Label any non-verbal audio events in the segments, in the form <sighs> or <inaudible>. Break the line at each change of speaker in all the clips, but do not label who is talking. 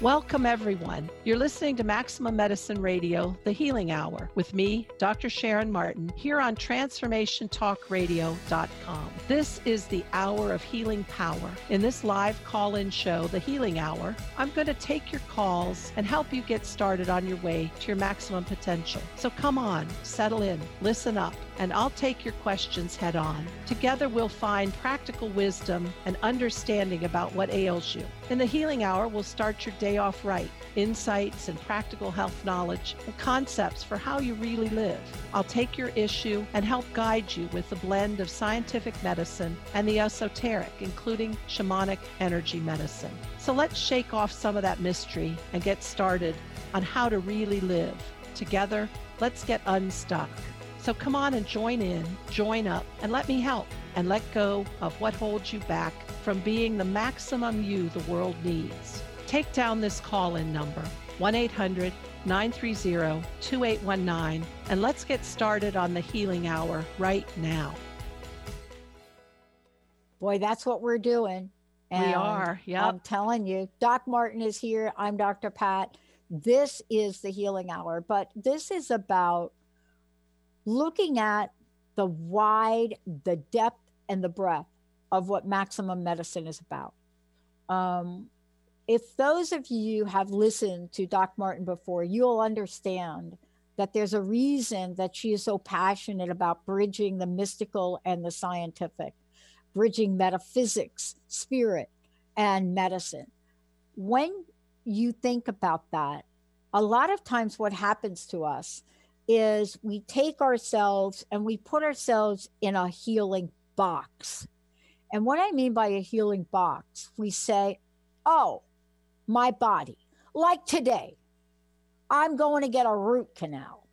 Welcome, everyone. You're listening to Maximum Medicine Radio, The Healing Hour, with me, Dr. Sharon Martin, here on TransformationTalkRadio.com. This is the hour of healing power. In this live call in show, The Healing Hour, I'm going to take your calls and help you get started on your way to your maximum potential. So come on, settle in, listen up and I'll take your questions head on. Together, we'll find practical wisdom and understanding about what ails you. In the Healing Hour, we'll start your day off right insights and practical health knowledge and concepts for how you really live. I'll take your issue and help guide you with the blend of scientific medicine and the esoteric, including shamanic energy medicine. So let's shake off some of that mystery and get started on how to really live. Together, let's get unstuck. So come on and join in, join up, and let me help and let go of what holds you back from being the maximum you the world needs. Take down this call in number 1 800 930 2819 and let's get started on the healing hour right now.
Boy, that's what we're doing.
And we are. Yeah.
I'm telling you, Doc Martin is here. I'm Dr. Pat. This is the healing hour, but this is about looking at the wide, the depth, and the breadth of what maximum medicine is about. Um, if those of you have listened to Doc Martin before, you'll understand that there's a reason that she is so passionate about bridging the mystical and the scientific, bridging metaphysics, spirit, and medicine. When you think about that, a lot of times what happens to us is we take ourselves and we put ourselves in a healing box. And what I mean by a healing box, we say, oh, my body, like today, I'm going to get a root canal.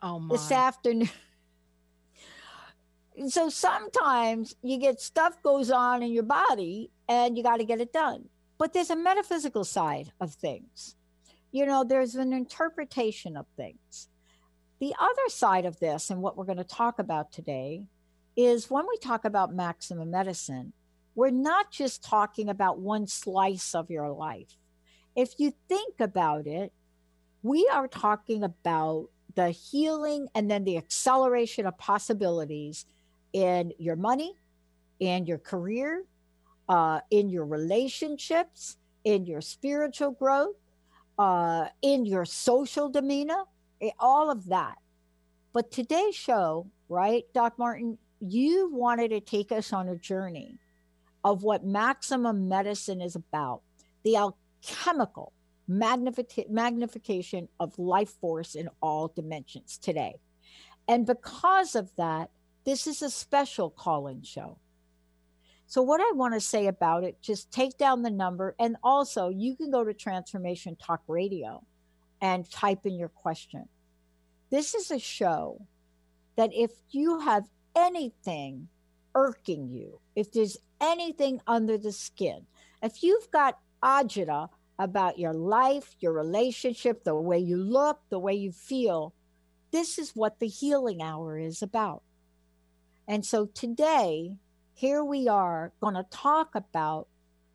Oh, my.
This afternoon. <laughs> so sometimes you get stuff goes on in your body and you got to get it done. But there's a metaphysical side of things. You know, there's an interpretation of things. The other side of this, and what we're going to talk about today, is when we talk about maximum medicine, we're not just talking about one slice of your life. If you think about it, we are talking about the healing and then the acceleration of possibilities in your money, in your career, uh, in your relationships, in your spiritual growth, uh, in your social demeanor, Eh, all of that. But today's show, right, Doc Martin, you wanted to take us on a journey of what maximum medicine is about the alchemical magnific- magnification of life force in all dimensions today. And because of that, this is a special call in show. So, what I want to say about it, just take down the number. And also, you can go to Transformation Talk Radio and type in your question. This is a show that if you have anything irking you, if there's anything under the skin, if you've got agita about your life, your relationship, the way you look, the way you feel, this is what the healing hour is about. And so today, here we are going to talk about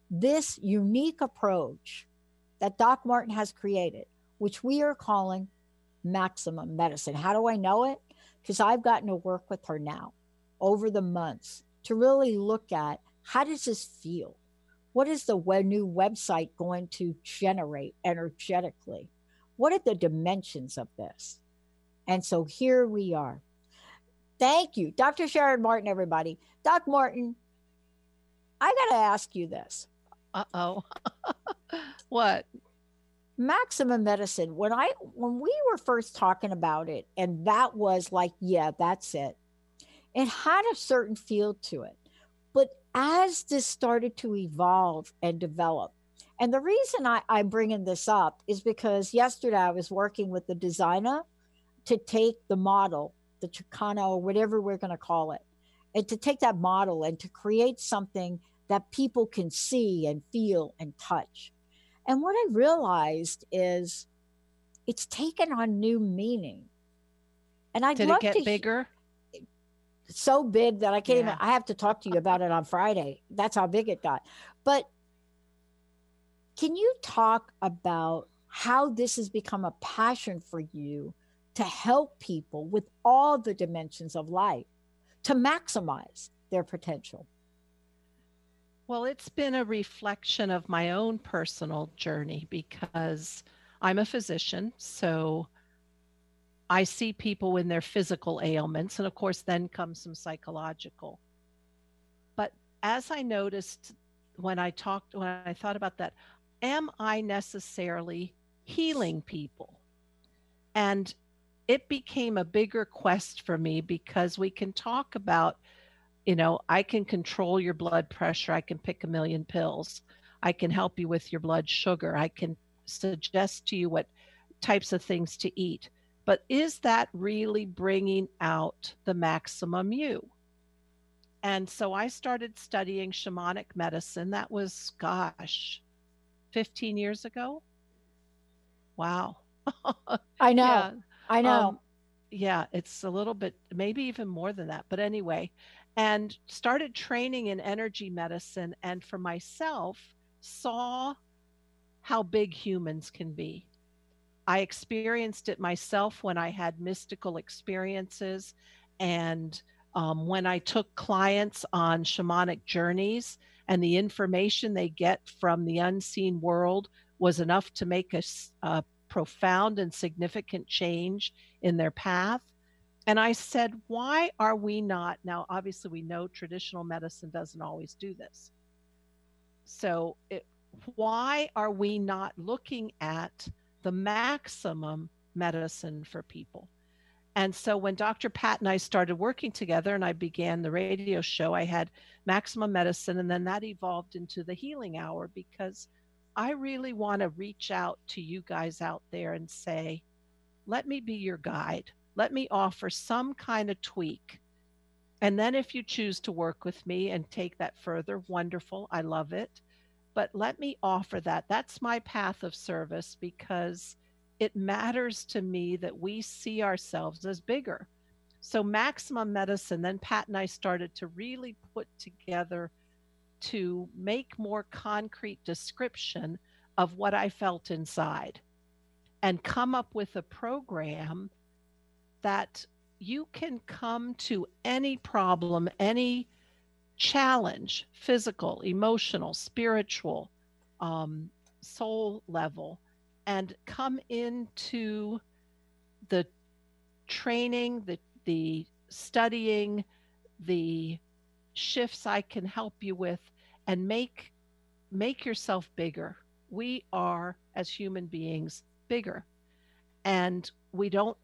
this unique approach that Doc Martin has created which we are calling maximum medicine. How do I know it? Because I've gotten to work with her now over the months to really look at how does this feel? What is the new website going to generate energetically? What are the dimensions of this? And so here we are. Thank you, Dr. Sharon Martin, everybody. Doc Martin, I got to ask you this.
Uh oh. <laughs> what?
Maximum medicine when i when we were first talking about it and that was like yeah that's it. It had a certain feel to it. But as this started to evolve and develop and the reason I, i'm bringing this up is because yesterday i was working with the designer to take the model the chicano or whatever we're going to call it and to take that model and to create something that people can see and feel and touch and what I realized is it's taken on new meaning.
And I'd Did love it get bigger?
So big that I can't yeah. even I have to talk to you about it on Friday. That's how big it got. But can you talk about how this has become a passion for you to help people with all the dimensions of life to maximize their potential?
Well, it's been a reflection of my own personal journey because I'm a physician. So I see people in their physical ailments. And of course, then comes some psychological. But as I noticed when I talked, when I thought about that, am I necessarily healing people? And it became a bigger quest for me because we can talk about, you know, I can control your blood pressure, I can pick a million pills, I can help you with your blood sugar, I can suggest to you what types of things to eat. But is that really bringing out the maximum you? And so I started studying shamanic medicine. That was, gosh, 15 years ago. Wow. <laughs>
I know. Yeah. I know. Um,
yeah, it's a little bit, maybe even more than that. But anyway, and started training in energy medicine. And for myself, saw how big humans can be. I experienced it myself when I had mystical experiences and um, when I took clients on shamanic journeys and the information they get from the unseen world was enough to make a, a profound and significant change in their path. And I said, why are we not? Now, obviously, we know traditional medicine doesn't always do this. So, it, why are we not looking at the maximum medicine for people? And so when Dr. Pat and I started working together and I began the radio show, I had Maximum Medicine, and then that evolved into the Healing Hour because I really want to reach out to you guys out there and say, let me be your guide. Let me offer some kind of tweak. And then if you choose to work with me and take that further, wonderful. I love it. But let me offer that. That's my path of service because it matters to me that we see ourselves as bigger. So, maximum medicine, then Pat and I started to really put together to make more concrete description of what I felt inside and come up with a program that you can come to any problem, any challenge, physical, emotional, spiritual, um, soul level, and come into the training, the the studying, the shifts I can help you with and make make yourself bigger. We are as human beings bigger. And we don't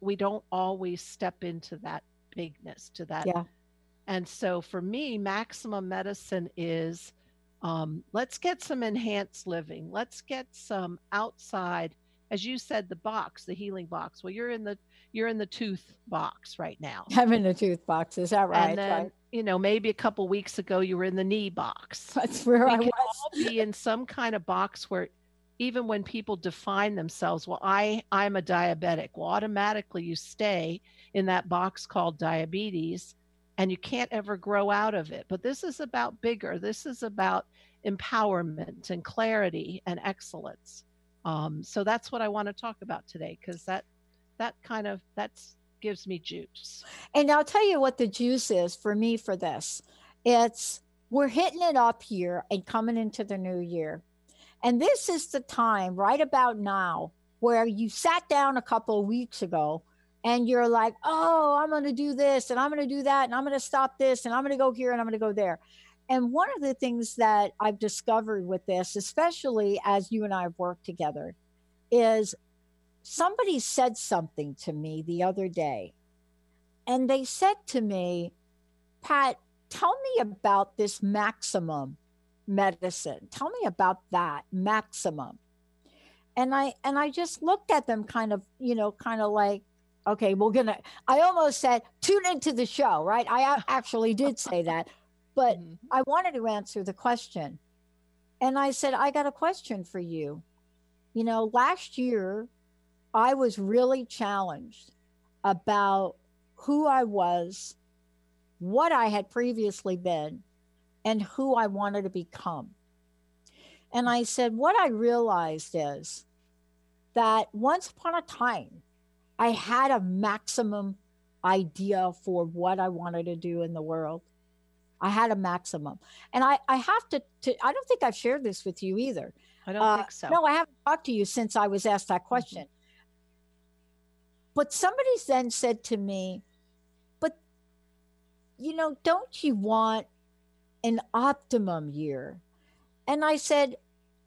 we don't always step into that bigness to that.
Yeah.
And so for me, maximum medicine is um, let's get some enhanced living. Let's get some outside, as you said, the box, the healing box. Well, you're in the you're in the tooth box right now. <laughs>
I'm in the tooth box. Is that right?
And then,
right.
you know, maybe a couple weeks ago you were in the knee box.
That's where we I
was.
all
be in some kind of box where even when people define themselves, well, I I'm a diabetic. Well, automatically you stay in that box called diabetes and you can't ever grow out of it. But this is about bigger. This is about empowerment and clarity and excellence. Um, so that's what I want to talk about today because that that kind of that's gives me juice.
And I'll tell you what the juice is for me for this. It's we're hitting it up here and coming into the new year. And this is the time right about now where you sat down a couple of weeks ago and you're like, oh, I'm going to do this and I'm going to do that and I'm going to stop this and I'm going to go here and I'm going to go there. And one of the things that I've discovered with this, especially as you and I have worked together, is somebody said something to me the other day. And they said to me, Pat, tell me about this maximum medicine. Tell me about that maximum. And I and I just looked at them kind of, you know, kind of like, okay, we're gonna. I almost said tune into the show, right? I actually did say that, but <laughs> mm-hmm. I wanted to answer the question, and I said I got a question for you. You know, last year I was really challenged about who I was, what I had previously been, and who I wanted to become. And I said, What I realized is that once upon a time, I had a maximum idea for what I wanted to do in the world. I had a maximum. And I, I have to, to I don't think I've shared this with you either.
I don't uh, think so.
No, I haven't talked to you since I was asked that mm-hmm. question. Mm-hmm. But somebody then said to me, But, you know, don't you want an optimum year? And I said,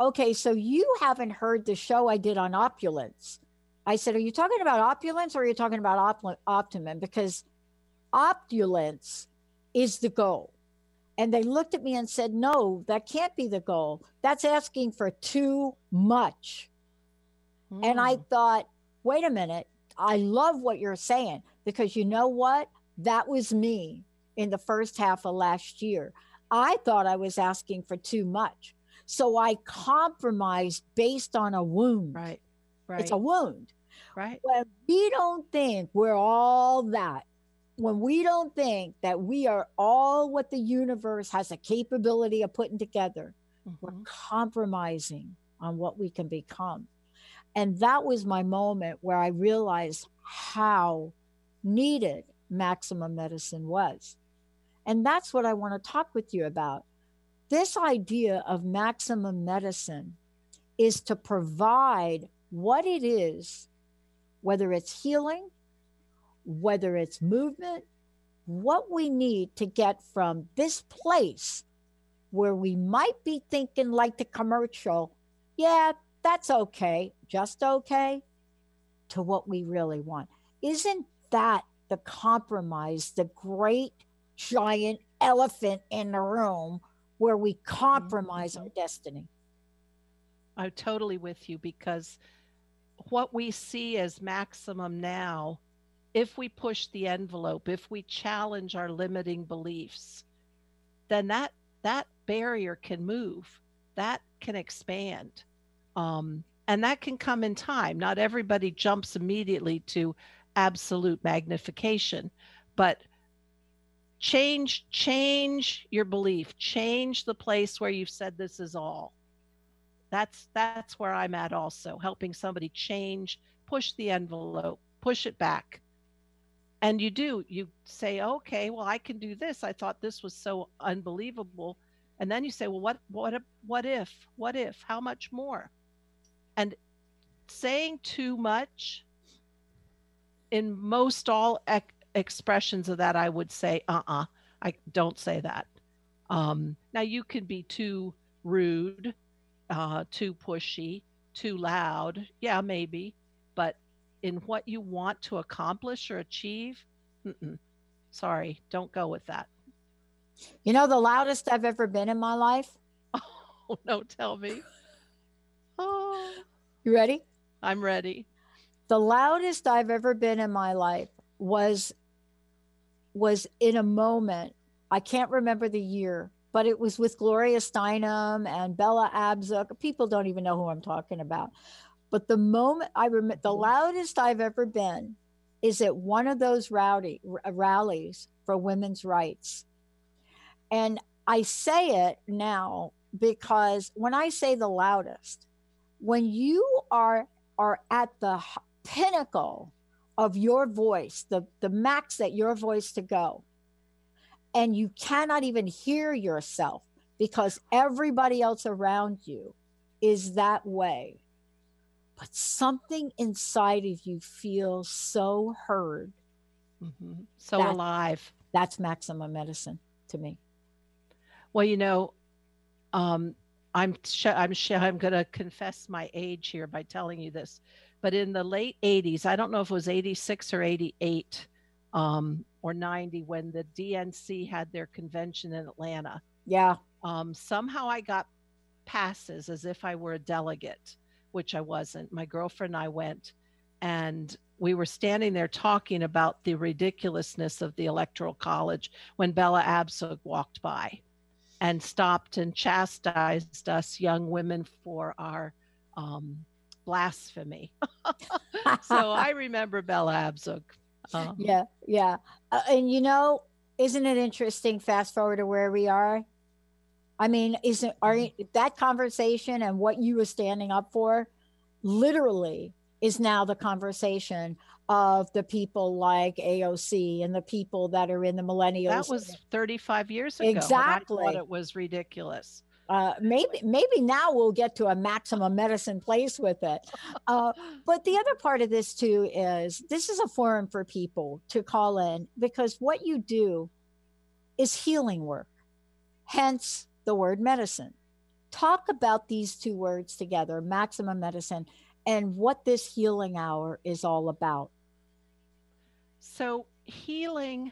Okay, so you haven't heard the show I did on opulence. I said, Are you talking about opulence or are you talking about op- optimum? Because opulence is the goal. And they looked at me and said, No, that can't be the goal. That's asking for too much. Mm. And I thought, Wait a minute. I love what you're saying because you know what? That was me in the first half of last year. I thought I was asking for too much. So I compromised based on a wound.
Right. Right.
It's a wound.
Right.
When we don't think we're all that, when we don't think that we are all what the universe has a capability of putting together, mm-hmm. we're compromising on what we can become. And that was my moment where I realized how needed maximum medicine was. And that's what I want to talk with you about. This idea of maximum medicine is to provide what it is, whether it's healing, whether it's movement, what we need to get from this place where we might be thinking like the commercial, yeah, that's okay, just okay, to what we really want. Isn't that the compromise, the great giant elephant in the room where we compromise mm-hmm. our destiny?
I'm totally with you because what we see as maximum now, if we push the envelope, if we challenge our limiting beliefs, then that that barrier can move, that can expand. Um, and that can come in time. Not everybody jumps immediately to absolute magnification, but change change your belief, change the place where you've said this is all. That's that's where I'm at also, helping somebody change, push the envelope, push it back. And you do, you say, "Okay, well I can do this. I thought this was so unbelievable." And then you say, "Well, what what what if? What if? How much more?" And saying too much in most all expressions of that, I would say, uh uh-uh, uh I don't say that. Um, now, you can be too rude, uh, too pushy, too loud. Yeah, maybe. But in what you want to accomplish or achieve, sorry, don't go with that.
You know, the loudest I've ever been in my life? <laughs>
Oh, no, tell me. <sighs> Oh.
You ready?
I'm ready.
The loudest I've ever been in my life was was in a moment. I can't remember the year, but it was with Gloria Steinem and Bella Abzug. People don't even know who I'm talking about. But the moment I remember, the mm-hmm. loudest I've ever been is at one of those rowdy rallies for women's rights. And I say it now because when I say the loudest, when you are are at the pinnacle of your voice, the, the max that your voice to go, and you cannot even hear yourself because everybody else around you is that way. But something inside of you feels so heard.
Mm-hmm. So that, alive.
That's maximum medicine to me.
Well, you know, um, I'm sh- I'm sh- I'm going to confess my age here by telling you this, but in the late 80s, I don't know if it was 86 or 88 um, or 90 when the DNC had their convention in Atlanta.
Yeah.
Um, somehow I got passes as if I were a delegate, which I wasn't. My girlfriend and I went, and we were standing there talking about the ridiculousness of the Electoral College when Bella Abzug walked by and stopped and chastised us young women for our um, blasphemy. <laughs> so I remember Bella Abzug.
Um, yeah, yeah. Uh, and you know, isn't it interesting? Fast forward to where we are. I mean, isn't are that conversation and what you were standing up for literally is now the conversation of the people like AOC and the people that are in the millennials.
That was 35 years ago.
Exactly.
I thought it was ridiculous.
Uh, maybe maybe now we'll get to a maximum medicine place with it. Uh, <laughs> but the other part of this too is this is a forum for people to call in because what you do is healing work, hence the word medicine. Talk about these two words together, maximum medicine, and what this healing hour is all about.
So healing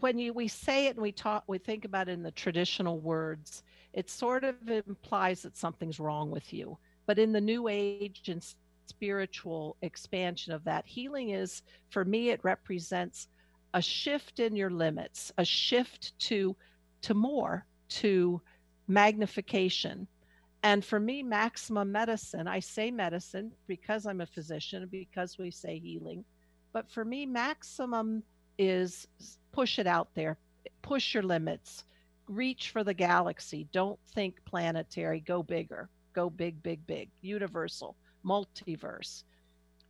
when you we say it and we talk we think about it in the traditional words it sort of implies that something's wrong with you. But in the new age and spiritual expansion of that, healing is, for me, it represents a shift in your limits, a shift to to more, to magnification. And for me, maximum medicine, I say medicine because I'm a physician, because we say healing. But for me, maximum is push it out there, push your limits, reach for the galaxy. Don't think planetary, go bigger, go big, big, big, universal, multiverse.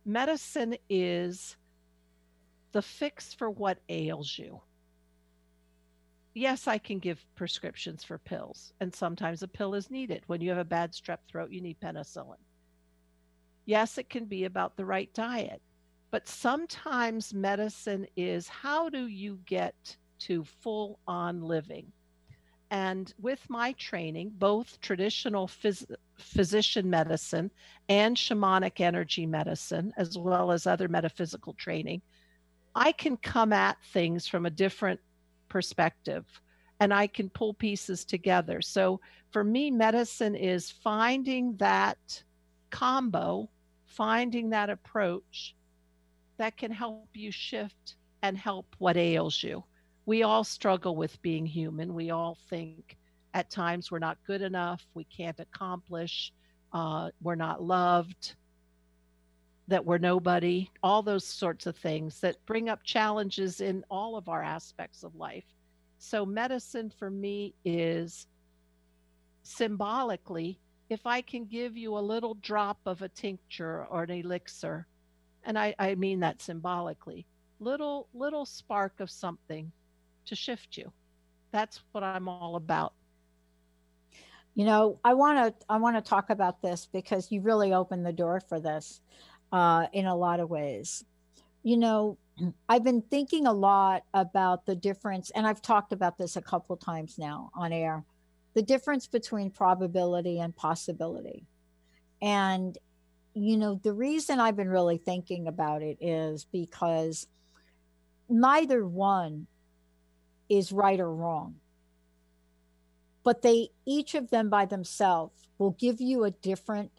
Medicine is the fix for what ails you. Yes, I can give prescriptions for pills, and sometimes a pill is needed. When you have a bad strep throat, you need penicillin. Yes, it can be about the right diet, but sometimes medicine is how do you get to full on living? And with my training, both traditional phys- physician medicine and shamanic energy medicine, as well as other metaphysical training, I can come at things from a different perspective and I can pull pieces together. So for me, medicine is finding that combo, finding that approach that can help you shift and help what ails you we all struggle with being human. We all think at times we're not good enough, we can't accomplish, uh, we're not loved, that we're nobody, all those sorts of things that bring up challenges in all of our aspects of life. So, medicine for me is symbolically, if I can give you a little drop of a tincture or an elixir, and I, I mean that symbolically, little little spark of something to shift you. That's what I'm all about.
You know, I want to I want to talk about this because you really opened the door for this uh, in a lot of ways. You know, I've been thinking a lot about the difference, and I've talked about this a couple times now on air the difference between probability and possibility. And, you know, the reason I've been really thinking about it is because neither one is right or wrong. But they, each of them by themselves, will give you a different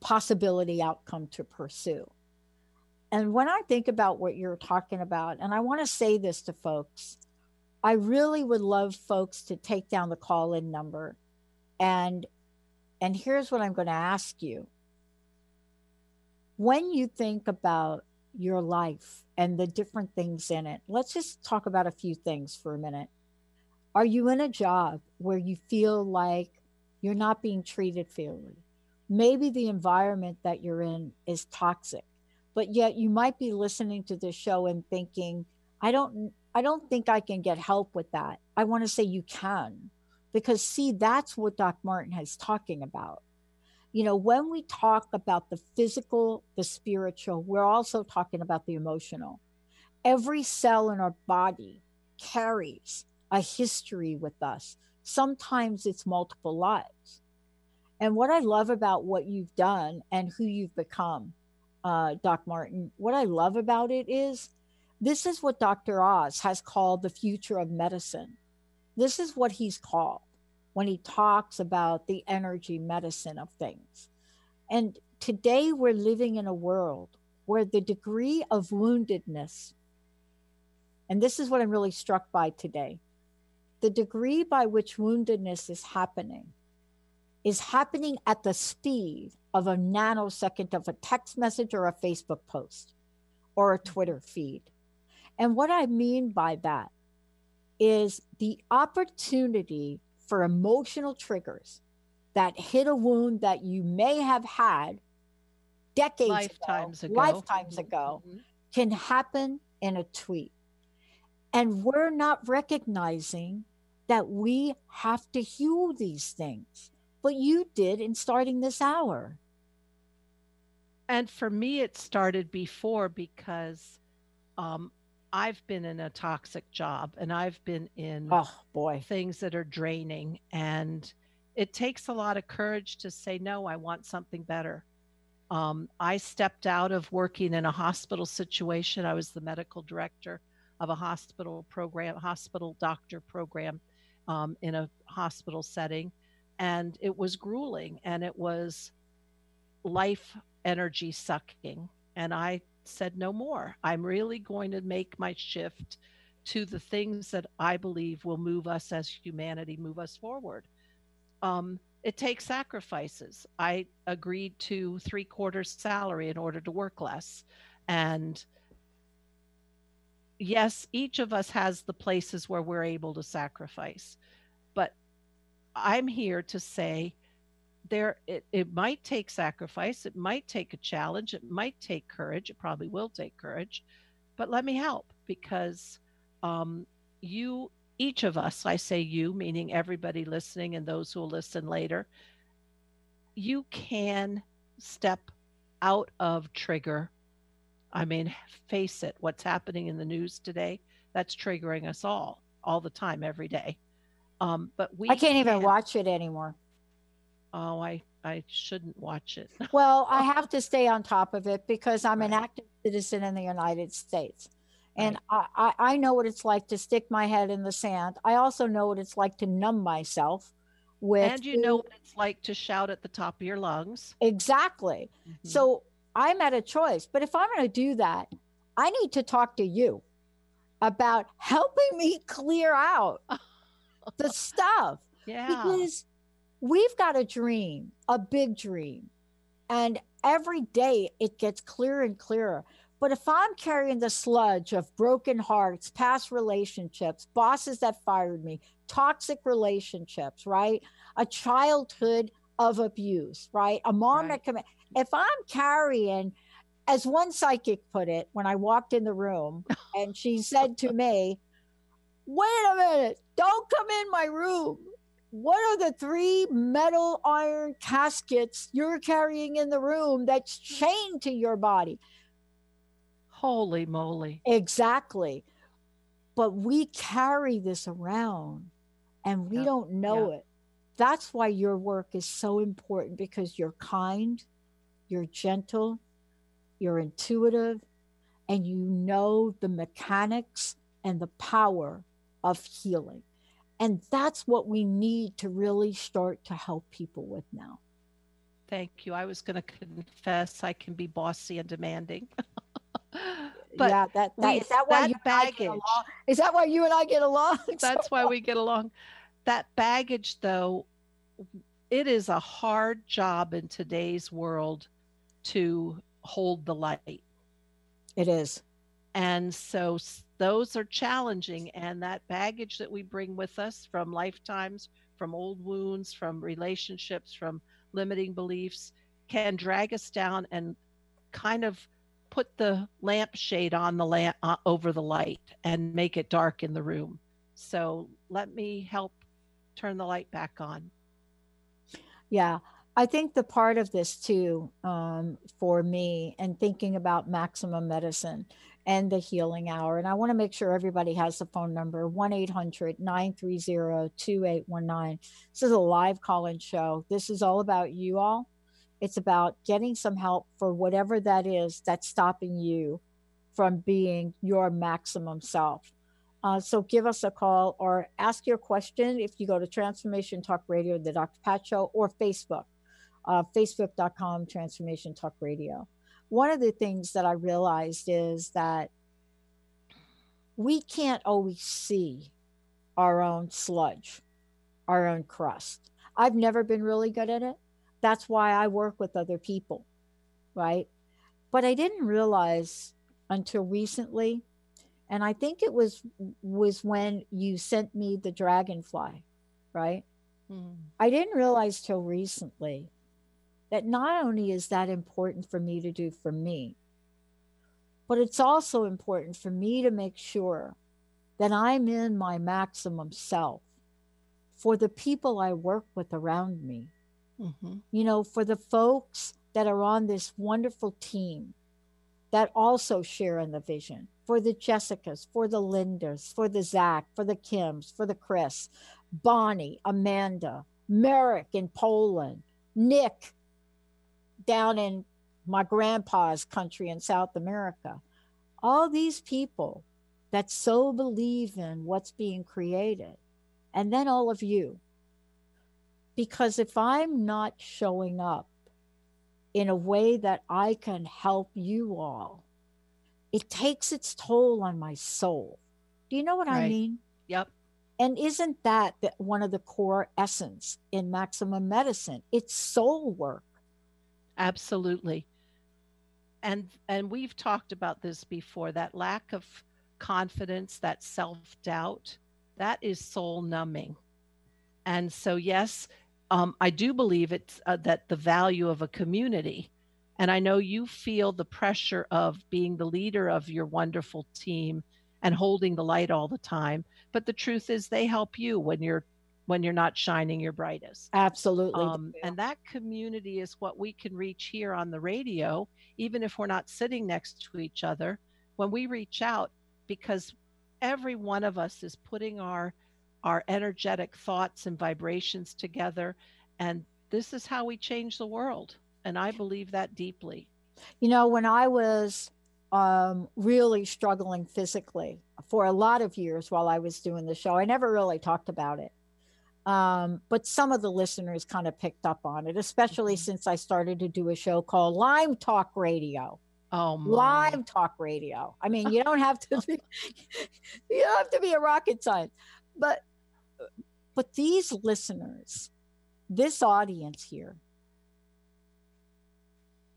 possibility outcome to pursue. And when I think about what you're talking about, and I want to say this to folks, I really would love folks to take down the call in number. And and here's what I'm going to ask you. When you think about your life and the different things in it. Let's just talk about a few things for a minute. Are you in a job where you feel like you're not being treated fairly? Maybe the environment that you're in is toxic, but yet you might be listening to this show and thinking, I don't I don't think I can get help with that. I want to say you can. Because see, that's what Doc Martin is talking about you know, when we talk about the physical, the spiritual, we're also talking about the emotional. Every cell in our body carries a history with us. Sometimes it's multiple lives. And what I love about what you've done and who you've become, uh, Doc Martin, what I love about it is this is what Dr. Oz has called the future of medicine. This is what he's called when he talks about the energy medicine of things. And today we're living in a world where the degree of woundedness, and this is what I'm really struck by today, the degree by which woundedness is happening is happening at the speed of a nanosecond of a text message or a Facebook post or a Twitter feed. And what I mean by that is the opportunity for emotional triggers that hit a wound that you may have had decades
lifetimes
ago,
ago.
lifetimes ago,
Mhm.
can happen in a tweet. And we're not recognizing that we have to heal these things. But you did in starting this hour.
And for me, it started before because um, I've been in a toxic job and I've been in
Oh boy.
things that are draining. And it takes a lot of courage to say, no, I want something better. Um, I stepped out of working in a hospital situation. I was the medical director of a hospital program, hospital doctor program um, in a hospital setting. And it was grueling and it was life energy sucking. And I said, no more. I'm really going to make my shift to the things that I believe will move us as humanity, move us forward. Um, it takes sacrifices. I agreed to three quarters salary in order to work less. And yes, each of us has the places where we're able to sacrifice. But I'm here to say there it, it might take sacrifice, it might take a challenge, it might take courage, it probably will take courage, but let me help because um, you each of us, I say you, meaning everybody listening and those who will listen later, you can step out of trigger. I mean, face it, what's happening in the news today, that's triggering us all, all the time, every day. Um, but we
I can't even watch it anymore.
Oh, I, I shouldn't watch it. <laughs>
Well, I have to stay on top of it because I'm an active citizen in the United States. And I, I, I know what it's like to stick my head in the sand. I also know what it's like to numb myself with
and you know what it's like to shout at the top of your lungs.
exactly.
Mhm.
So I'm at a choice. But if I'm going to do that, I need to talk to you about helping me <laughs> clear out <laughs> the stuff
yeah.
because we've got a dream, a big dream. And every day it gets clearer and clearer. But if I'm carrying the sludge of broken hearts, past relationships, bosses that fired me, toxic relationships, right? A childhood of abuse, right? A mom
Right.
that commit. If I'm carrying, as one psychic put it when I walked in the room, <laughs> and she said to me, Wait a minute, don't come in my room. What are the three metal iron caskets you're carrying in the room that's chained to your body?
Holy moly.
Exactly. But we carry this around and we
Yep,
don't know it. That's why your work is so important because you're kind, you're gentle, you're intuitive, and you know the mechanics and the power of healing. And that's what we need to really start to help people with now.
Thank you. I was going to confess I can be bossy and demanding. <laughs> but
yeah, that, that is that why
that
you and I get
baggage-
along? Is that why you and I get along? <laughs> so
that's why we get along. That baggage, though, it is a hard job in today's world to hold the light.
It is.
And so those are challenging. And that baggage that we bring with us from lifetimes, from old wounds, from relationships, from limiting beliefs can drag us down and kind of put the lampshade on the lamp uh, over the light and make it dark in the room. So let me help turn the light back on.
Yeah. I think the part of this too, um, for me, and thinking about maximum medicine and the healing hour, and I want to make sure everybody has the phone number 1 800 930 2819. This is a live call in show. This is all about you all. It's about getting some help for whatever that is that's stopping you from being your maximum self. Uh, so give us a call or ask your question if you go to Transformation Talk Radio, the Dr. Pat Show, or Facebook, uh, facebook.com, Transformation Talk Radio. One of the things that I realized is that we can't always see our own sludge, our own crust. I've never been really good at it. That's why I work with other people, right? But I didn't realize until recently and i think it was was when you sent me the dragonfly right Mm. I didn't realize till recently that not only is that important for me to do for me, but it's also important for me to make sure that I'm in my maximum self for the people I work with around me. Mm-hmm. You know, for the folks that are on this wonderful team that also share in the vision for the Jessicas, for the Lindas, for the Zach, for the Kims, for the Chris, Bonnie, Amanda, Merrick in Poland, Nick down in my grandpa's country in South America. All these people that so believe in what's being created. And then all of you. Because if I'm not showing up in a way that I can help you all, it takes its toll on my soul. Do you know what right. I mean?
Yep.
And isn't that the, one of the core essence in maximum medicine? It's soul work.
Absolutely. And and we've talked about this before that lack of confidence, that self-doubt, that is soul numbing. And so yes, um, I do believe it's uh, that the value of a community, and I know you feel the pressure of being the leader of your wonderful team and holding the light all the time. But the truth is, they help you when you're when you're not shining your brightest.
Absolutely.
Um, and that community is what we can reach here on the radio, even if we're not sitting next to each other. When we reach out, because every one of us is putting our our energetic thoughts and vibrations together. And this is how we change the world. And I believe that deeply.
You know, when I was um, really struggling physically for a lot of years while I was doing the show, I never really talked about it. Um, but some of the listeners kind of picked up on it, especially mm-hmm. since I started to do a show called Live Talk Radio.
Oh,
my. Lyme Talk Radio. I mean, <laughs> you don't have to be, <laughs> you don't have to be a rocket science, but but these listeners, this audience here,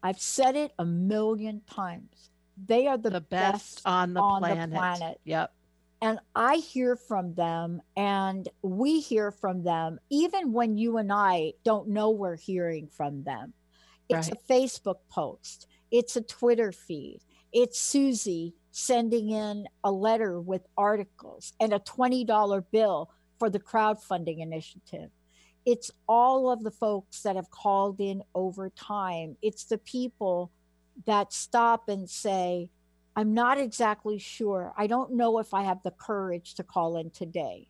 I've said it a million times. They are the,
the best, best, on, the, on planet. the planet. Yep.
And I hear from them and we hear from them, even when you and I don't know we're hearing from them. It's right. a Facebook post, it's a Twitter feed, it's Susie sending in a letter with articles and a $20 bill for the crowdfunding initiative. It's all of the folks that have called in over time. It's the people that stop and say, I'm not exactly sure. I don't know if I have the courage to call in today.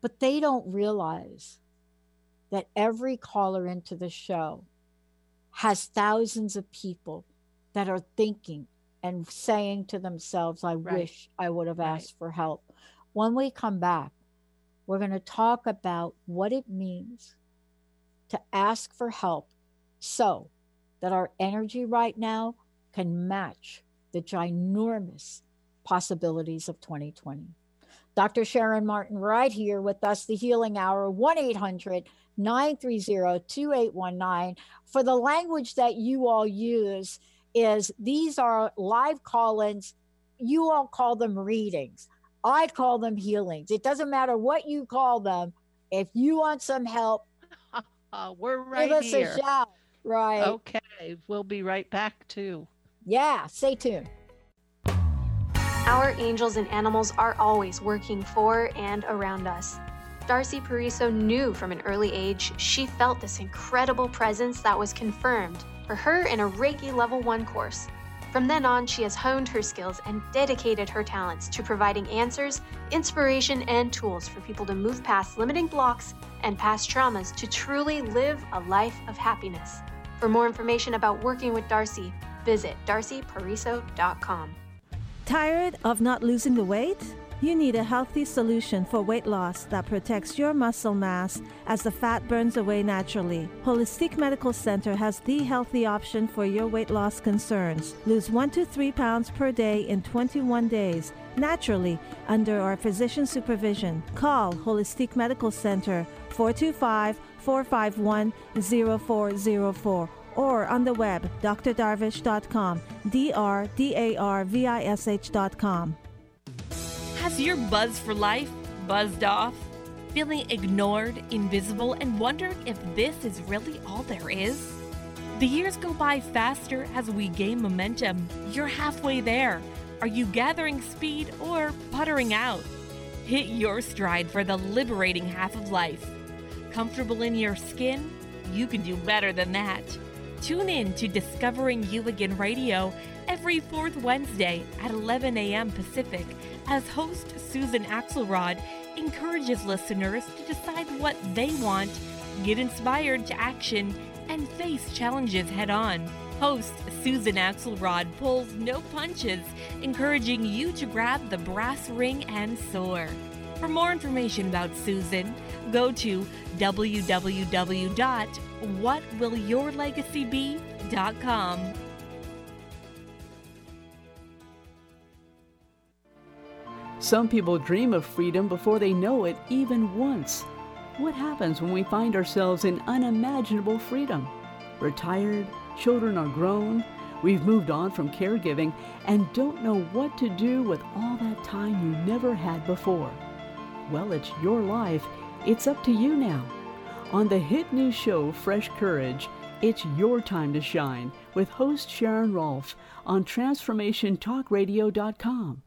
But they don't realize that every caller into the show has thousands of people that are thinking and saying to themselves, I right. wish I would have asked right. for help. When we come back, we're going to talk about what it means to ask for help so that our energy right now can match the ginormous possibilities of 2020. Dr. Sharon Martin, right here with us, the Healing Hour, 1 800 930 2819. For the language that you all use, is these are live call ins. You all call them readings. I call them healings. It doesn't matter what you call them. If you want some help,
uh, <laughs> we're right give us here.
a shout. Right.
Okay. We'll be right back too.
Yeah. Stay tuned.
Our angels and animals are always working for and around us. Darcy Pariso knew from an early age she felt this incredible presence that was confirmed for her in a Reiki Level 1 course. From then on, she has honed her skills and dedicated her talents to providing answers, inspiration, and tools for people to move past limiting blocks and past traumas to truly live a life of happiness. For more information about working with Darcy, visit darcypariso.com.
Tired of not losing the weight? You need a healthy solution for weight loss that protects your muscle mass as the fat burns away naturally. Holistic Medical Center has the healthy option for your weight loss concerns. Lose 1 to 3 pounds per day in 21 days naturally under our physician supervision. Call Holistic Medical Center 425 451 0404 or on the web drdarvish.com, D R D A R V I S H.com.
Has your buzz for life buzzed off? Feeling ignored, invisible, and wondering if this is really all there is? The years go by faster as we gain momentum. You're halfway there. Are you gathering speed or puttering out? Hit your stride for the liberating half of life. Comfortable in your skin? You can do better than that. Tune in to Discovering You Again Radio every fourth Wednesday at 11 a.m. Pacific as host Susan Axelrod encourages listeners to decide what they want, get inspired to action, and face challenges head on. Host Susan Axelrod pulls no punches, encouraging you to grab the brass ring and soar. For more information about Susan, go to www.whatwillyourlegacybe.com.
Some people dream of freedom before they know it even once. What happens when we find ourselves in unimaginable freedom? Retired, children are grown, we've moved on from caregiving, and don't know what to do with all that time you never had before. Well, it's your life. It's up to you now. On the hit new show Fresh Courage, it's your time to shine with host Sharon Rolfe on TransformationTalkRadio.com.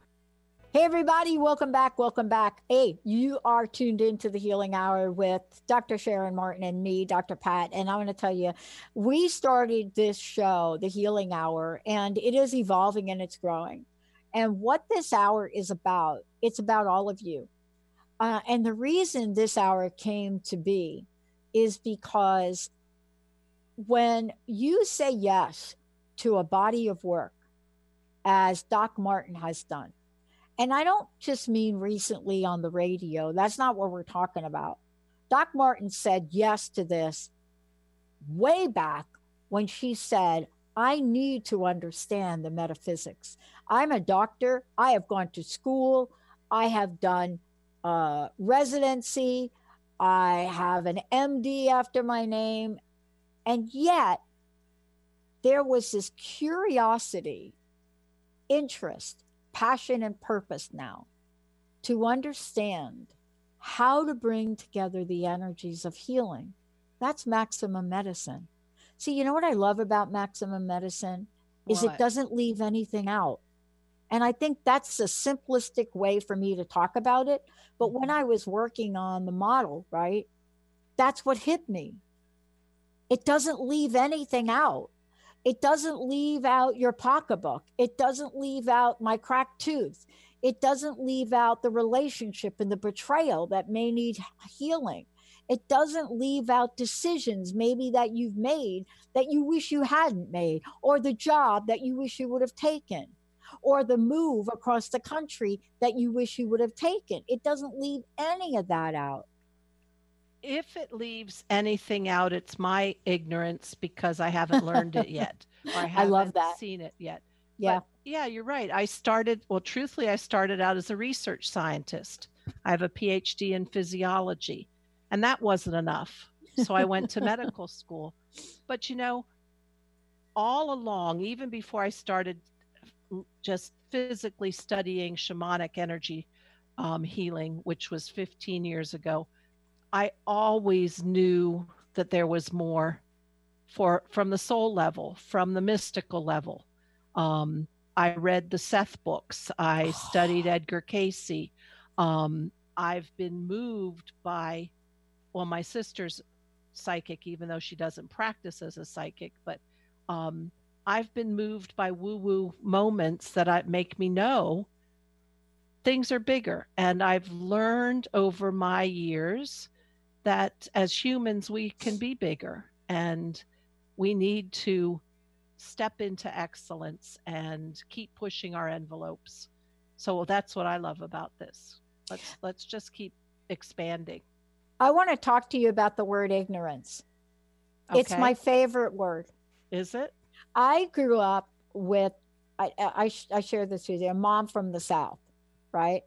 Hey, everybody, welcome back. Welcome back. Hey, you are tuned into the Healing Hour with Dr. Sharon Martin and me, Dr. Pat. And I want to tell you, we started this show, the Healing Hour, and it is evolving and it's growing. And what this hour is about, it's about all of you. Uh, and the reason this hour came to be is because when you say yes to a body of work, as Doc Martin has done, and I don't just mean recently on the radio. That's not what we're talking about. Doc Martin said yes to this way back when she said, I need to understand the metaphysics. I'm a doctor. I have gone to school. I have done uh, residency. I have an MD after my name. And yet, there was this curiosity, interest passion and purpose now to understand how to bring together the energies of healing. That's maximum medicine. See, you know what I love about maximum medicine is what? it doesn't leave anything out. And I think that's the simplistic way for me to talk about it. But when mm-hmm. I was working on the model, right, that's what hit me. It doesn't leave anything out. It doesn't leave out your pocketbook. It doesn't leave out my cracked tooth. It doesn't leave out the relationship and the betrayal that may need healing. It doesn't leave out decisions maybe that you've made that you wish you hadn't made, or the job that you wish you would have taken, or the move across the country that you wish you would have taken. It doesn't leave any of that out
if it leaves anything out, it's my ignorance because I haven't learned it yet, <laughs> or I haven't I love that. seen it yet.
Yeah,
but yeah, you're right. I started. Well, truthfully, I started out as a research scientist. I have a PhD in physiology, and that wasn't enough. So I went to medical <laughs> school. But you know, all along, even before I started just physically studying shamanic energy um, healing, which was 15 years ago I always knew that there was more for from the soul level, from the mystical level. Um, I read the Seth books. I <sighs> studied Edgar Cayce. Um, I've been moved by, well, my sister's psychic, even though she doesn't practice as a psychic, but um, I've been moved by woo woo moments that I, make me know things are bigger. And I've learned over my years that as humans we can be bigger and we need to step into excellence and keep pushing our envelopes. So that's what I love about this. Let's let's just keep expanding.
I want to talk to you about the word ignorance. Okay. It's my favorite word.
Is it?
I grew up with I, I I share this with you, a mom from the south, right?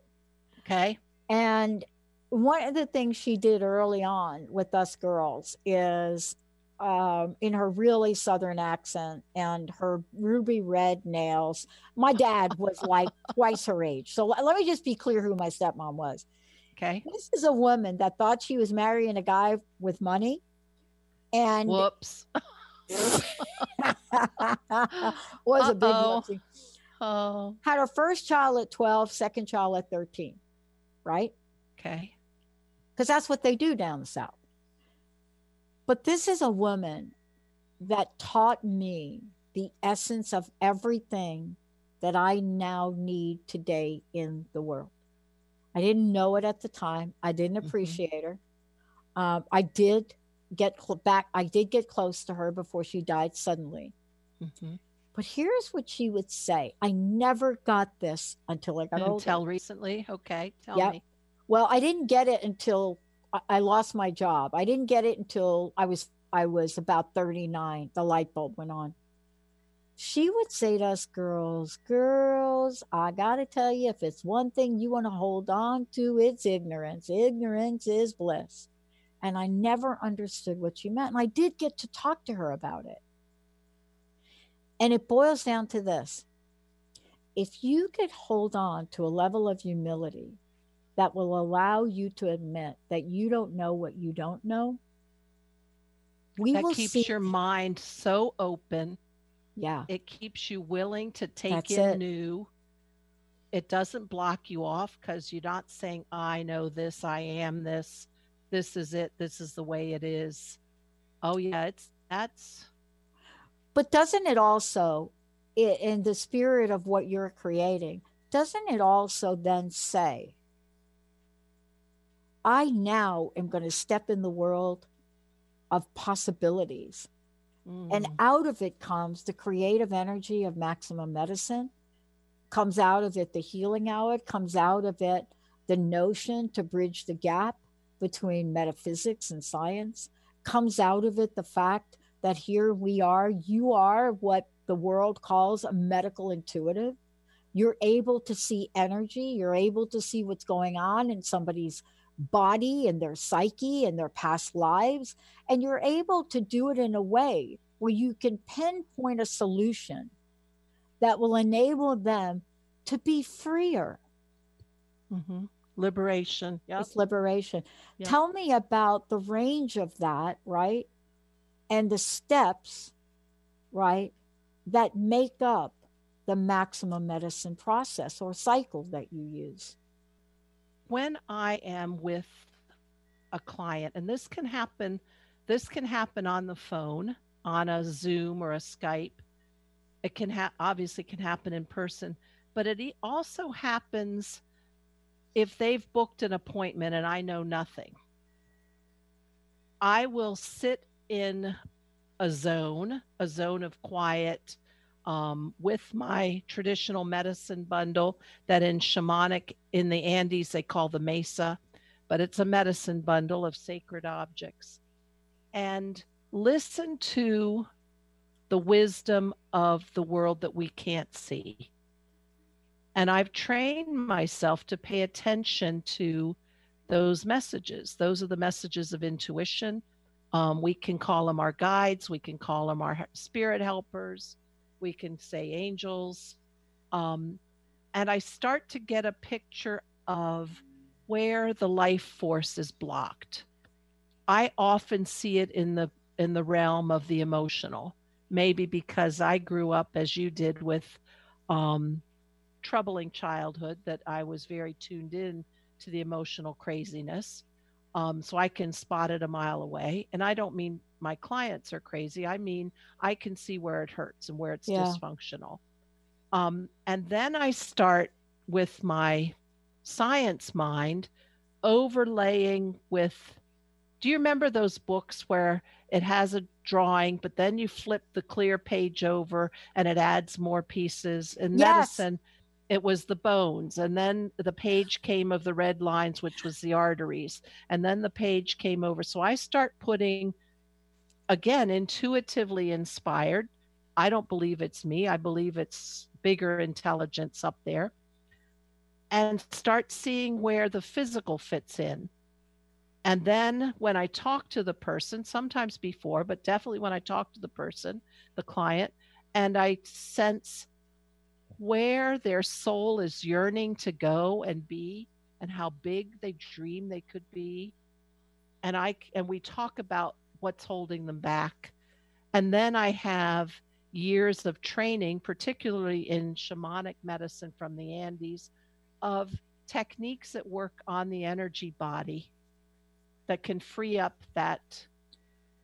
Okay.
And one of the things she did early on with us girls is um, in her really southern accent and her ruby red nails. My dad was like <laughs> twice her age. So let me just be clear who my stepmom was.
Okay.
This is a woman that thought she was marrying a guy with money. And
Whoops. <laughs> <laughs>
was a big
Uh-oh.
whoopsie.
Oh,
Had her first child at 12, second child at 13, right?
okay.
Because that's what they do down the South. But this is a woman that taught me the essence of everything that I now need today in the world. I didn't know it at the time. I didn't
Mhm.
appreciate her. Um, I did get back. I did get close to her before she died suddenly.
Mhm.
But here's what she would say. I never got this until I got older.
Until recently. Okay. Tell
Yep.
me.
Well, I didn't get it until I- I lost my job. I didn't get it until I was I was about 39. The light bulb went on. She would say to us girls, girls, I got to tell you if it's one thing you want to hold on to, it's ignorance. Ignorance is bliss. And I never understood what she meant. And I did get to talk to her about it. And it boils down to this. If you could hold on to a level of humility that will allow you to admit that you don't know what you don't know, we
that
will
keeps
see.
your mind so open.
yeah,
It keeps you willing to take
That's
in
it.
new. It doesn't block you off because you're not saying, I know this, I am this, this is it, this is the way it is. Oh, yeah, it's that's
but doesn't it also, in the spirit of what you're creating, doesn't it also then say, I now am going to step in the world of possibilities. And
mm,
out of it comes the creative energy of maximum medicine, comes out of it the healing hour, comes out of it the notion to bridge the gap between metaphysics and science, comes out of it the fact that here we are, you are what the world calls a medical intuitive. You're able to see energy, you're able to see what's going on in somebody's body and their psyche and their past lives and you're able to do it in a way where you can pinpoint a solution that will enable them to be freer.
mhm. Liberation. Yep.
It's liberation.
Yep.
Tell me about the range of that, right? And the steps, right, that make up the maximum medicine process or cycle that you use.
when I am with a client, and this can happen, this can happen on the phone, on a Zoom or a Skype. It can ha- obviously can happen in person, but it also happens if they've booked an appointment and I know nothing. I will sit in a zone, a zone of quiet, um, with my traditional medicine bundle that in shamanic in the Andes they call the mesa, but it's a medicine bundle of sacred objects. And listen to the wisdom of the world that we can't see. And I've trained myself to pay attention to those messages. Those are the messages of intuition. Um, we can call them our guides, we can call them our spirit helpers, we can say angels. Um, and I start to get a picture of where the life force is blocked. I often see it in the in the realm of the emotional, maybe because I grew up as you did with um, troubling childhood that I was very tuned in to the emotional craziness. Um, so I can spot it a mile away. And I don't mean my clients are crazy. I mean I can see where it hurts and where it's
Yeah.
dysfunctional. Um, and then I start with my science mind overlaying with do you remember those books where it has a drawing but then you flip the clear page over and it adds more pieces in
Yes.
medicine it was the bones and then the page came of the red lines which was the arteries and then the page came over. So i start putting again intuitively inspired. I don't believe it's me. I believe it's bigger intelligence up there. And start seeing where the physical fits in. And then when I talk to the person, sometimes before, but definitely when I talk to the person, the client, and I sense where their soul is yearning to go and be and how big they dream they could be. And I and we talk about what's holding them back. And then I have years of training, particularly in shamanic medicine from the Andes, of techniques that work on the energy body that can free up that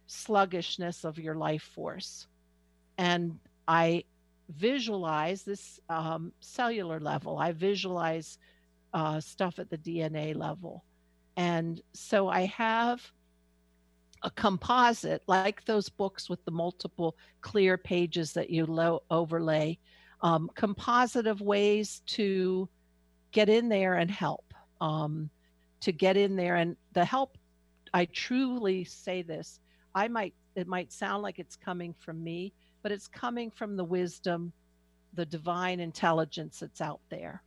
sluggishness of your life force. And I visualize this um, cellular level, I visualize uh, stuff at the DNA level. And so I have a composite like those books with the multiple clear pages that you lo- overlay, um, composite of ways to get in there and help. Um, to get in there and the help, I truly say this. I might it might sound like it's coming from me, but it's coming from the wisdom, the divine intelligence that's out there.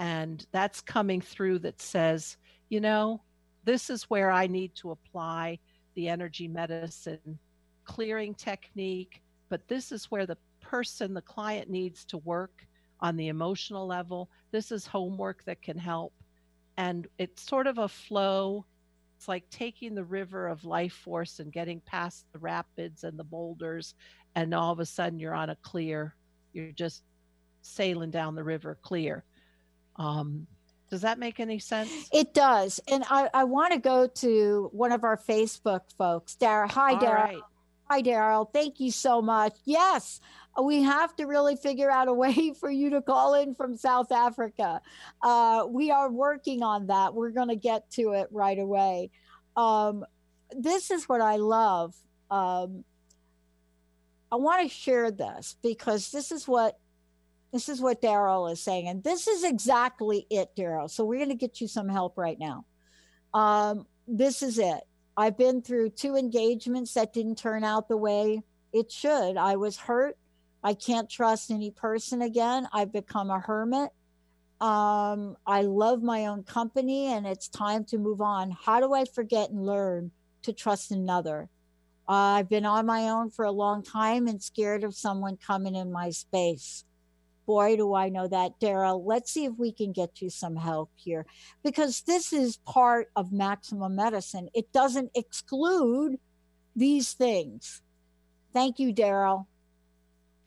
And that's coming through that says, you know, this is where I need to apply the energy medicine clearing technique, but this is where the person, the client needs to work on the emotional level. This is homework that can help. And it's sort of a flow. It's like taking the river of life force and getting past the rapids and the boulders, and all of a sudden you're on a clear, you're just sailing down the river clear. Um, does that make any sense?
It does. And I, I want to go to one of our Facebook folks, Daryl. Hi, Daryl. Right. Hi, Daryl. Thank you so much. Yes, we have to really figure out a way <laughs> for you to call in from South Africa. Uh, we are working on that. We're going to get to it right away. Um, this is what I love. Um, I want to share this because this is what this is what Daryl is saying. And this is exactly it, Daryl. So we're going to get you some help right now. Um, this is it. I've been through two engagements that didn't turn out the way it should. I was hurt. I can't trust any person again. I've become a hermit. Um, I love my own company and it's time to move on. How do I forget and learn to trust another? Uh, I've been on my own for a long time and scared of someone coming in my space boy, do I know that, Daryl. Let's see if we can get you some help here because this is part of maximum medicine. It doesn't exclude these things. Thank you, Daryl.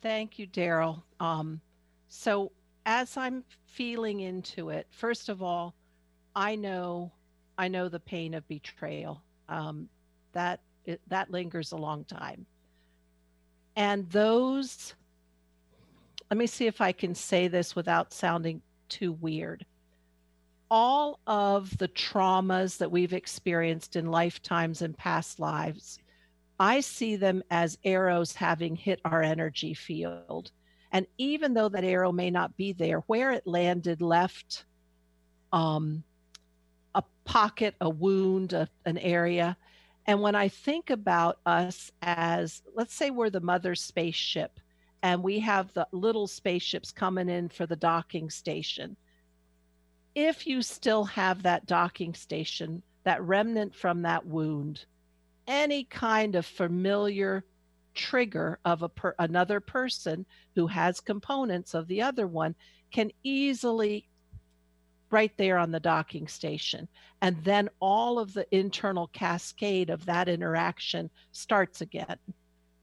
Thank you, Daryl. Um, so, as I'm feeling into it, first of all, I know, I know the pain of betrayal. Um, that it, that lingers a long time, and those let me see if I can say this without sounding too weird. All of the traumas that we've experienced in lifetimes and past lives, I see them as arrows having hit our energy field. And even though that arrow may not be there, where it landed left um, a pocket, a wound, a, an area. And when I think about us as, let's say we're the mother spaceship, and we have the little spaceships coming in for the docking station. If you still have that docking station, that remnant from that wound, any kind of familiar trigger of a per, another person who has components of the other one can easily right there on the docking station. And then all of the internal cascade of that interaction starts again.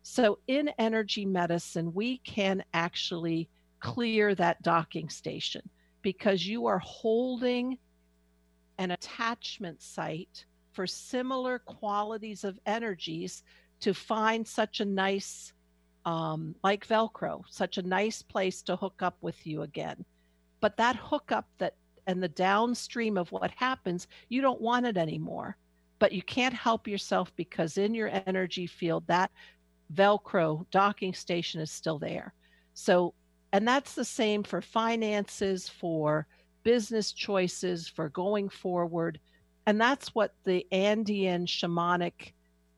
So, in energy medicine, we can actually clear that docking station because you are holding an attachment site for similar qualities of energies to find such a nice, um, like Velcro, such a nice place to hook up with you again. But that hookup that and the downstream of what happens, you don't want it anymore. But you can't help yourself because in your energy field, that Velcro docking station is still there. So, and that's the same for finances, for business choices, for going forward. And that's what the Andean shamanic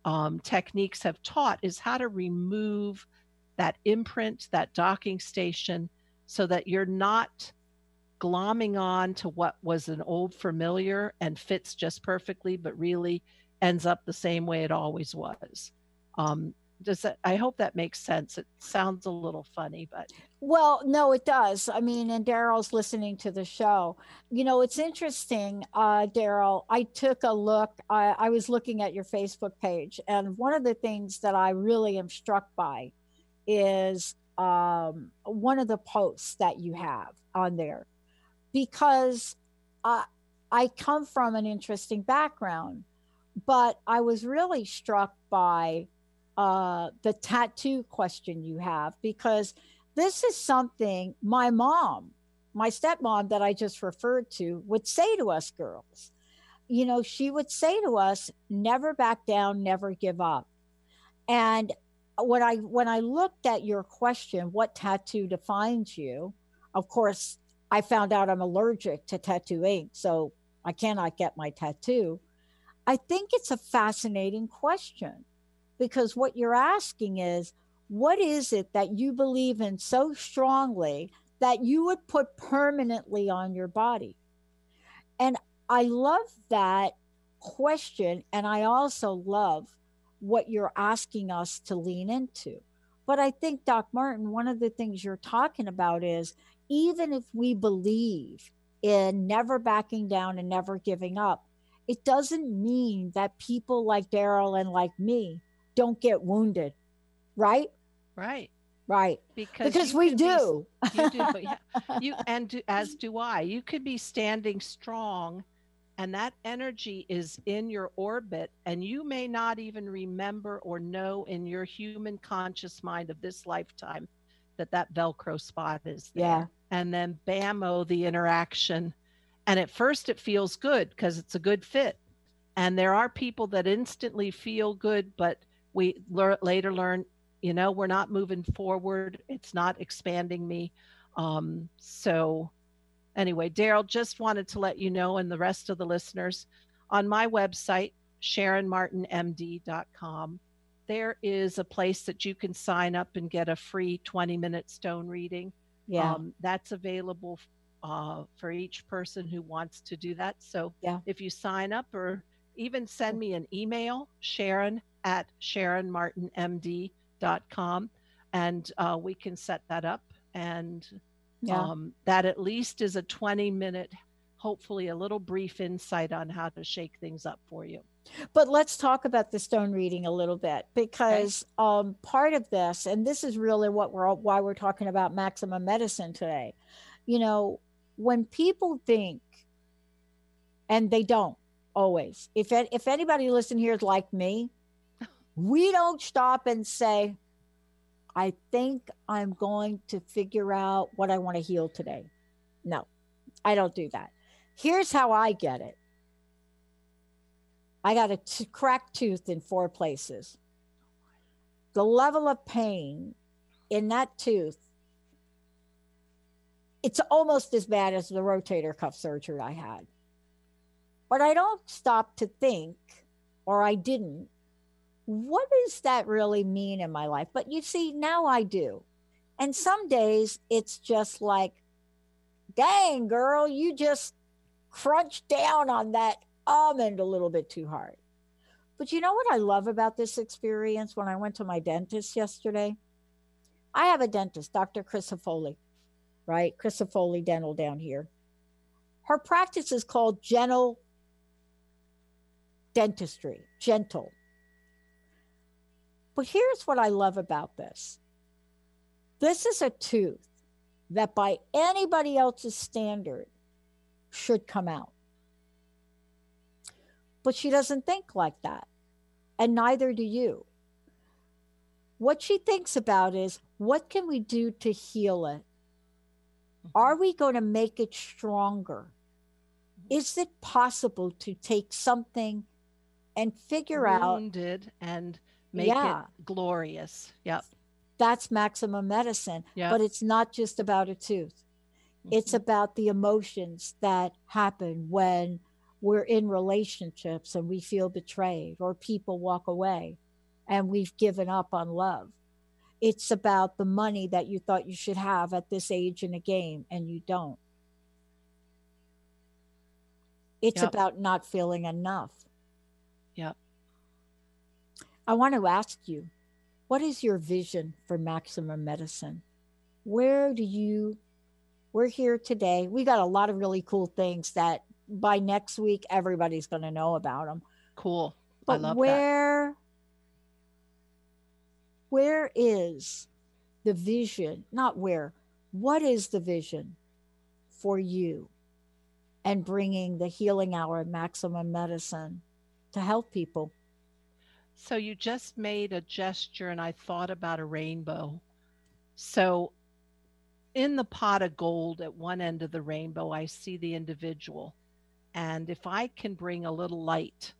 um, techniques have taught is how to remove that imprint, that docking station, so that you're not glomming on to what was an old familiar and fits just perfectly, but really ends up the same way it always was. Um, does that i hope that makes sense it sounds a little funny but
Well, no, it does. I mean, and Daryl's listening to the show. You know, it's interesting, uh, Daryl. I took a look, I, I was looking at your Facebook page, and one of the things that I really am struck by is um, one of the posts that you have on there because I, I come from an interesting background, but I was really struck by uh, the tattoo question you have because this is something my mom, my stepmom that I just referred to, would say to us girls. You know, she would say to us, never back down, never give up. And when I when I looked at your question, what tattoo defines you? Of course, I found out I'm allergic to tattoo ink, so I cannot get my tattoo. I think it's a fascinating question because what you're asking is what is it that you believe in so strongly that you would put permanently on your body? And I love that question. And I also love what you're asking us to lean into. But I think, Doc Martin, one of the things you're talking about is even if we believe in never backing down and never giving up, it doesn't mean that people like Daryl and like me don't get wounded, right?
Right
Right.
because
Because we
could be
do.
you do but yeah, <laughs> you and do, as do i you could be standing strong and that energy is in your orbit and you may not even remember or know in your human conscious mind of this lifetime that that velcro spot is there
Yeah.
and then bammo the interaction and at first it feels good because it's a good fit and there are people that instantly feel good but we lear- later learn you know we're not moving forward it's not expanding me um, so anyway daryl just wanted to let you know and the rest of the listeners on my website sharonmartinmd.com there is a place that you can sign up and get a free 20 minute stone reading
Yeah.
um, that's available uh, for each person who wants to do that. So
Yeah.
if you sign up or even send me an email, Sharon at SharonMartinMD.com, and uh, we can set that up. And
yeah.
um, that at least is a 20 minute, hopefully a little brief insight on how to shake things up for you.
But let's talk about the stone reading a little bit because um, part of this, and this is really what we're all, why we're talking about maximum medicine today. You know, when people think, and they don't always. If if anybody listen here is like me, we don't stop and say, "I think I'm going to figure out what I want to heal today." No, I don't do that. Here's how I get it. I got a t- cracked tooth in four places. The level of pain in that tooth, it's almost as bad as the rotator cuff surgery I had. But I don't stop to think, or I didn't, what does that really mean in my life? But you see, now I do. And some days it's just like, dang, girl, you just crunched down on that almond a little bit too hard. But you know what I love about this experience when I went to my dentist yesterday? I have a dentist, Dr. Krista Foley, right? Krista Foley Dental down here. Her practice is called gentle dentistry, gentle. But here's what I love about this this is a tooth that, by anybody else's standard, should come out but she doesn't think like that. And neither do you. What she thinks about is what can we do to heal it? Mm-hmm. Are we going to make it stronger? Mm-hmm. Is it possible to take something and figure out
Wounded and make
Yeah.
it glorious. Yep.
that's maximum medicine?
Yeah.
But it's not just about a tooth, it's
Mhm.
about the emotions that happen when we're in relationships and we feel betrayed or people walk away and we've given up on love. It's about the money that you thought you should have at this age in a game and you don't. It's
Yep.
about not feeling enough.
Yep.
I want to ask you, what is your vision for maximum medicine? Where do you, we're here today. We got a lot of really cool things that by next week, everybody's going to know about them.
Cool.
But
I love
where, that. where is the vision? Not where, what is the vision for you and bringing the healing hour maximum medicine to help people?
So you just made a gesture, and I thought about a rainbow. So in the pot of gold at one end of the rainbow, I see the individual. And if I can bring a little light,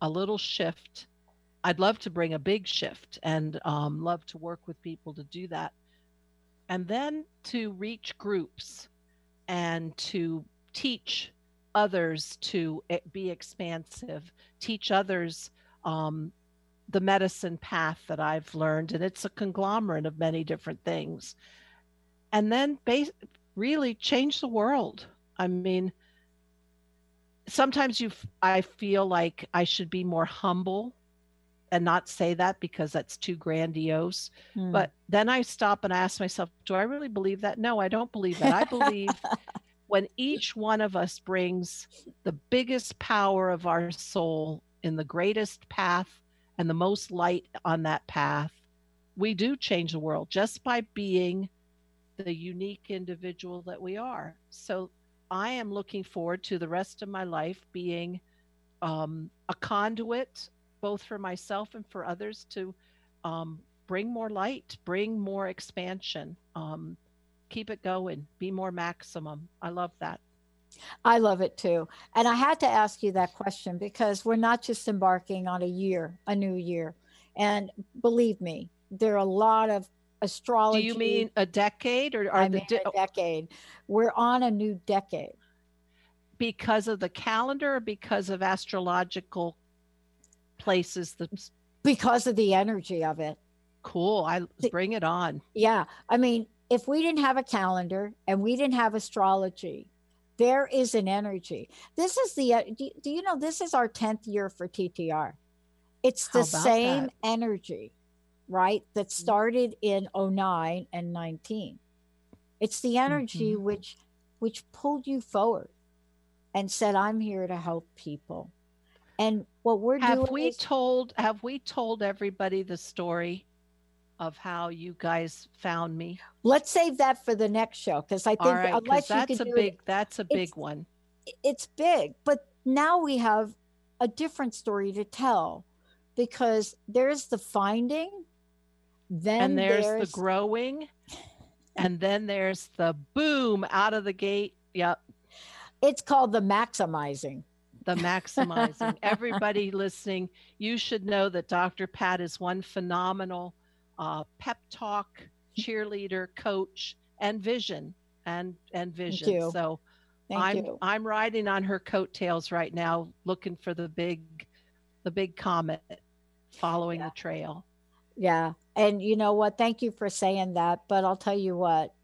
a little shift, I'd love to bring a big shift and um, love to work with people to do that. And then to reach groups and to teach others to eh, be expansive, teach others um, the medicine path that I've learned, and it's a conglomerate of many different things. And then base, really change the world. I mean, sometimes you, I feel like I should be more humble and not say that because that's too grandiose. Hmm. But then I stop and ask myself, do I really believe that? No, I don't believe that. I believe <laughs> when each one of us brings the biggest power of our soul in the greatest path and the most light on that path, we do change the world just by being the unique individual that we are. So I am looking forward to the rest of my life being um, a conduit, both for myself and for others, to um, bring more light, bring more expansion, um, keep it going, be more maximum. I love that.
I love it too. And I had to ask you that question because we're not just embarking on a year, a new year. And believe me, there are a lot of astrology.
Do you mean a decade or,
I the mean a decade? We're on a new decade.
Because of the calendar or because of astrological places that
because of the energy of it.
Cool. I bring it on.
Yeah. I mean, if we didn't have a calendar and we didn't have astrology, there is an energy. This is the, uh, do, do you know, this is our 10th year for TTR. It's the same that? energy, right? That mm-hmm. started in 09 and 19. It's the energy mm-hmm. which, which pulled you forward and said, I'm here to help people. And what we're
have
doing.
Have we is- told, have we told everybody the story? Of how you guys found me?
Let's save that for the next show because I think
right, unless you that's a big it, that's a big one.
It's big, but now we have a different story to tell because there's the finding, then
and there's, there's... the growing, and then there's the boom out of the gate. Yep.
It's called the maximizing
the maximizing. <laughs> Everybody listening, you should know that Dr. Pat is one phenomenal uh, pep talk, cheerleader, coach, and vision and and vision. So
Thank
I'm
you.
I'm riding on her coattails right now, looking for the big the big comet, following yeah. the trail.
Yeah. And you know what? Thank you for saying that. But I'll tell you what,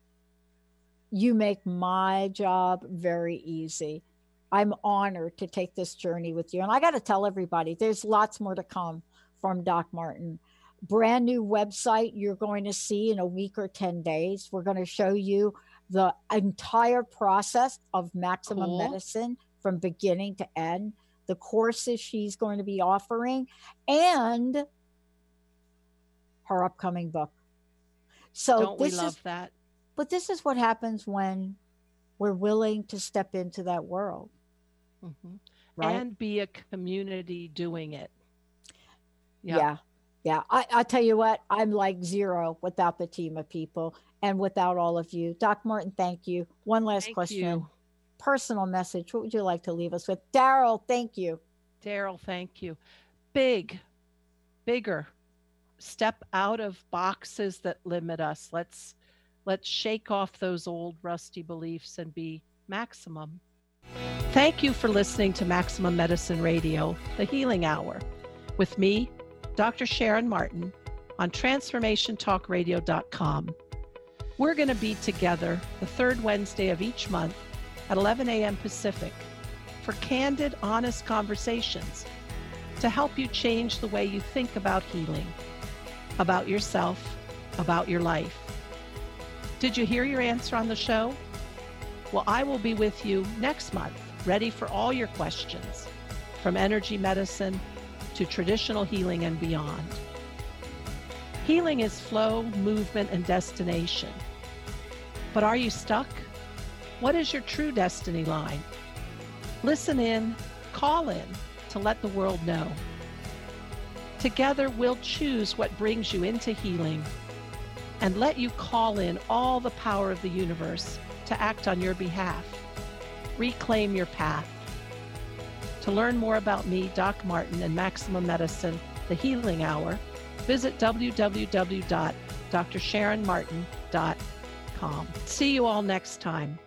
you make my job very easy. I'm honored to take this journey with you. And I got to tell everybody, there's lots more to come from Doc Martin brand new website you're going to see in a week or 10 days. We're going to show you the entire process of maximum cool. medicine from beginning to end, the courses she's going to be offering, and her upcoming book. So
Don't this we love
is,
that?
But this is what happens when we're willing to step into that world.
Mm-hmm. Right? And be a community doing it.
Yeah. Yeah, I, I tell you what, I'm like zero without the team of people and without all of you. Doc Martin, thank you. One last
thank
question.
You.
Personal message. What would you like to leave us with? Daryl, thank you.
Daryl, thank you. Big, bigger. Step out of boxes that limit us. Let's let's shake off those old rusty beliefs and be maximum. Thank you for listening to Maximum Medicine Radio, the healing hour. With me, Dr. Sharon Martin on transformationtalkradio.com. We're going to be together the third Wednesday of each month at 11 a.m. Pacific for candid, honest conversations to help you change the way you think about healing. about yourself, about your life. Did you hear your answer on the show? Well, I will be with you next month, ready for all your questions, from energy medicine to traditional healing and beyond. Healing is flow, movement, and destination. But are you stuck? What is your true destiny line? Listen in, call in to let the world know. Together, we'll choose what brings you into healing and let you call in all the power of the universe to act on your behalf. Reclaim your path. To learn more about me, Doc Martin, and Maximum Medicine, the Healing Hour, visit www.drsharonmartin.com. See you all next time.